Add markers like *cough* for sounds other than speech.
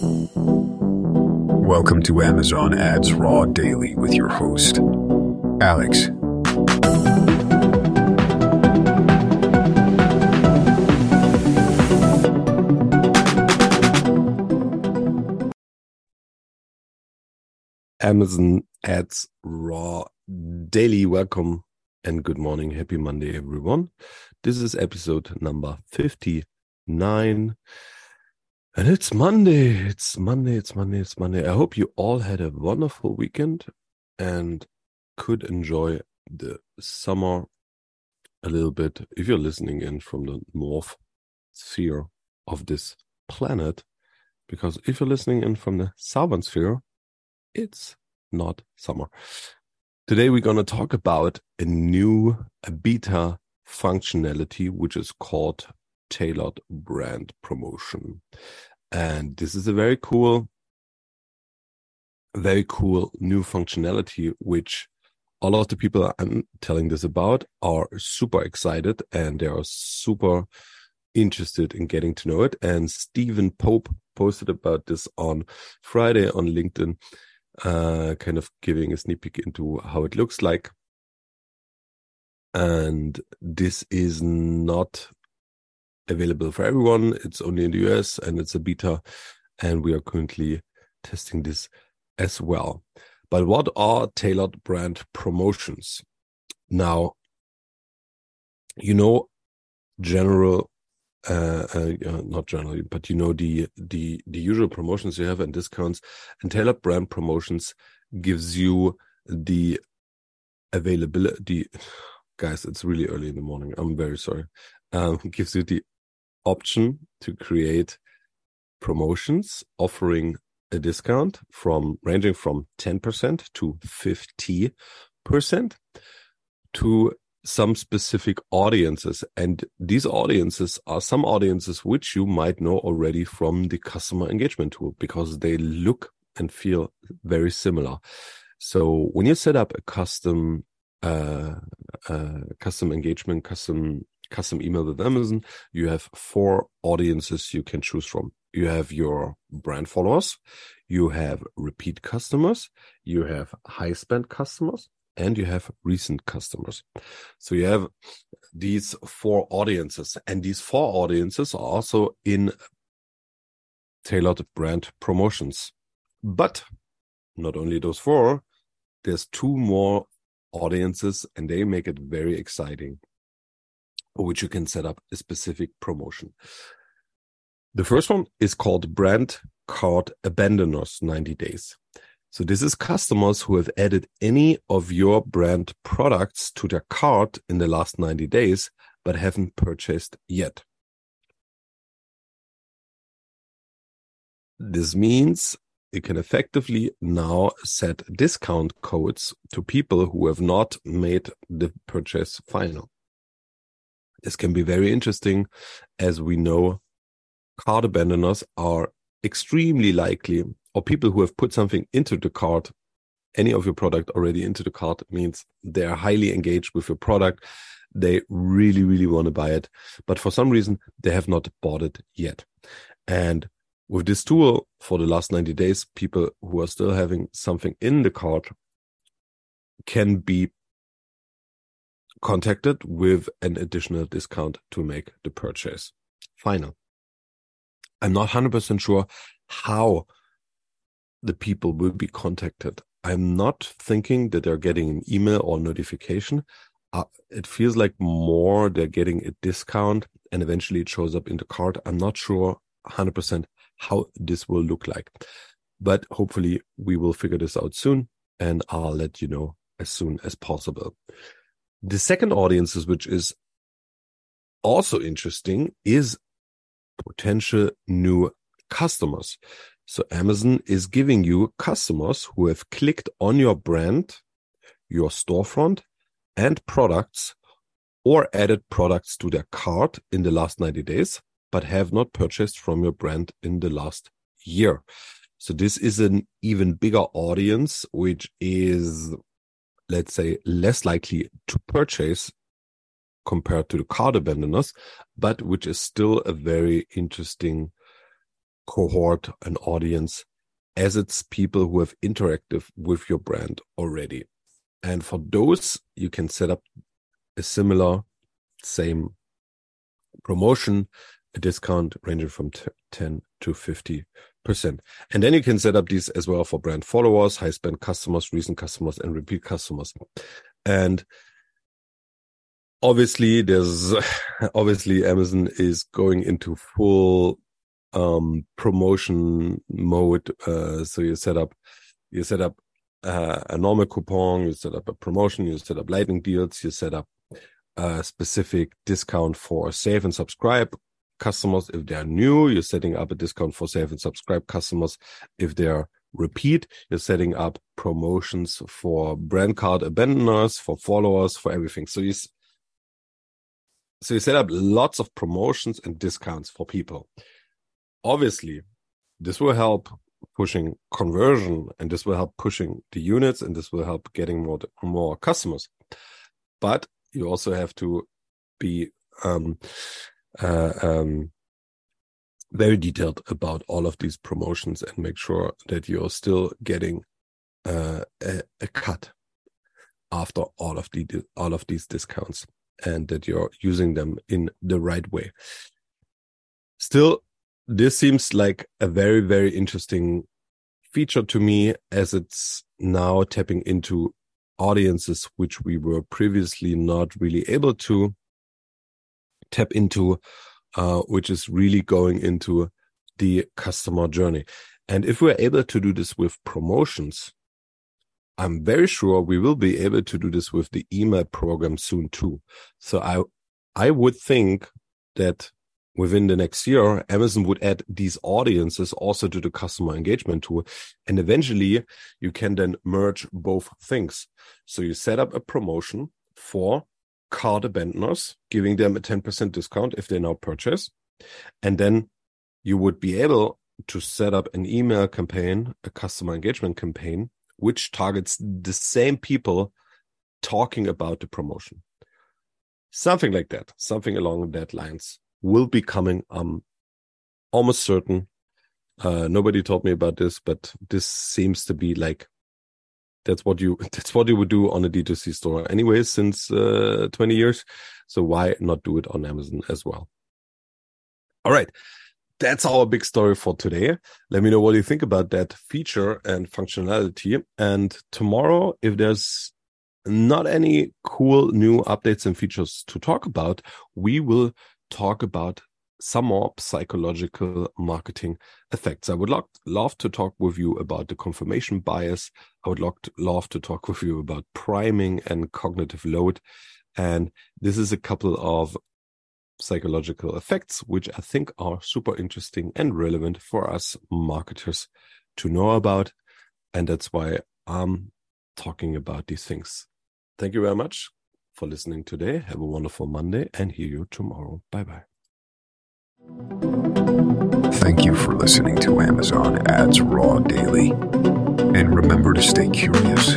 Welcome to Amazon Ads Raw Daily with your host, Alex. Amazon Ads Raw Daily. Welcome and good morning. Happy Monday, everyone. This is episode number 59. And it's Monday. It's Monday. It's Monday. It's Monday. I hope you all had a wonderful weekend and could enjoy the summer a little bit. If you're listening in from the north sphere of this planet, because if you're listening in from the southern sphere, it's not summer. Today, we're going to talk about a new beta functionality, which is called tailored brand promotion. And this is a very cool, very cool new functionality, which a lot of the people I'm telling this about are super excited and they are super interested in getting to know it. And Steven Pope posted about this on Friday on LinkedIn uh, kind of giving a sneak peek into how it looks like. And this is not available for everyone. It's only in the US and it's a beta. And we are currently testing this as well. But what are tailored brand promotions? Now, you know, general uh, uh, not generally, but you know the the the usual promotions you have and discounts, and tailored brand promotions gives you the availability. *sighs* Guys, it's really early in the morning. I'm very sorry. Um, *laughs* gives you the option to create promotions offering a discount from ranging from 10% to 50% to some specific audiences. And these audiences are some audiences which you might know already from the customer engagement tool because they look and feel very similar. So when you set up a custom, uh, uh, custom engagement, custom, custom email with Amazon, you have four audiences you can choose from. You have your brand followers, you have repeat customers, you have high spend customers, and you have recent customers. So you have these four audiences, and these four audiences are also in tailored brand promotions. But not only those four, there's two more audiences, and they make it very exciting, which you can set up a specific promotion. The first one is called Brand Cart Abandoners 90 Days. So this is customers who have added any of your brand products to their cart in the last 90 days, but haven't purchased yet. This means you can effectively now set discount codes to people who have not made the purchase final. This can be very interesting. As we know cart abandoners are extremely likely or people who have put something into the cart any of your product already into the cart means they are highly engaged with your product. They really really want to buy it but for some reason they have not bought it yet. And with this tool for the last 90 days people who are still having something in the cart can be contacted with an additional discount to make the purchase final i'm not 100% sure how the people will be contacted. I'm not thinking that they're getting an email or notification. Uh, it feels like more they're getting a discount and eventually it shows up in the cart. I'm not sure 100% how this will look like, but hopefully we will figure this out soon and I'll let you know as soon as possible. The second audiences, which is also interesting, is potential new customers. So Amazon is giving you customers who have clicked on your brand, your storefront and products or added products to their cart in the last 90 days, but have not purchased from your brand in the last year. So this is an even bigger audience, which is, let's say, less likely to purchase compared to the cart abandoners, but which is still a very interesting cohort, and audience, as it's people who have interacted with your brand already. And for those, you can set up a similar, same promotion, a discount ranging from 10 to 50 percent. And then you can set up these as well for brand followers, high spend customers, recent customers, and repeat customers. And obviously, there's *laughs* obviously Amazon is going into full um, promotion mode. Uh, so you set up, you set up uh, a normal coupon, you set up a promotion, you set up lightning deals, you set up a specific discount for save and subscribe customers if they are new. You're setting up a discount for save and subscribe customers if they are repeat. You're setting up promotions for brand cart abandoners, for followers, for everything. So you so you set up lots of promotions and discounts for people. Obviously, this will help pushing conversion and this will help pushing the units and this will help getting more more customers. But you also have to be um, uh, um, very detailed about all of these promotions and make sure that you're still getting uh, a, a, cut after all of the all of these discounts and that you're using them in the right way. Still, this seems like a very very interesting feature to me as it's now tapping into audiences which we were previously not really able to tap into, uh, which is really going into the customer journey. And if we're able to do this with promotions, I'm very sure we will be able to do this with the email program soon too. So I, I would think that within the next year, Amazon would add these audiences also to the customer engagement tool. And eventually you can then merge both things. So you set up a promotion for cart abandoners, giving them a 10% discount if they now purchase. And then you would be able to set up an email campaign, a customer engagement campaign, which targets the same people talking about the promotion. Something like that, something along that lines will be coming. I'm almost certain. Uh, nobody told me about this, but this seems to be like that's what you *laughs* that's what you would do on a D2C store anyway since uh, 20 years. So why not do it on Amazon as well? All right. That's our big story for today. Let me know what you think about that feature and functionality. And tomorrow, if there's not any cool new updates and features to talk about, we will talk about some more psychological marketing effects. I would love, love to talk with you about the confirmation bias. I would love to, love to talk with you about priming and cognitive load. And this is a couple of psychological effects, which I think are super interesting and relevant for us marketers to know about. And that's why I'm talking about these things. Thank you very much for listening today. Have a wonderful Monday and hear you tomorrow. Bye bye. Thank you for listening to Amazon Ads Raw Daily. And remember to stay curious.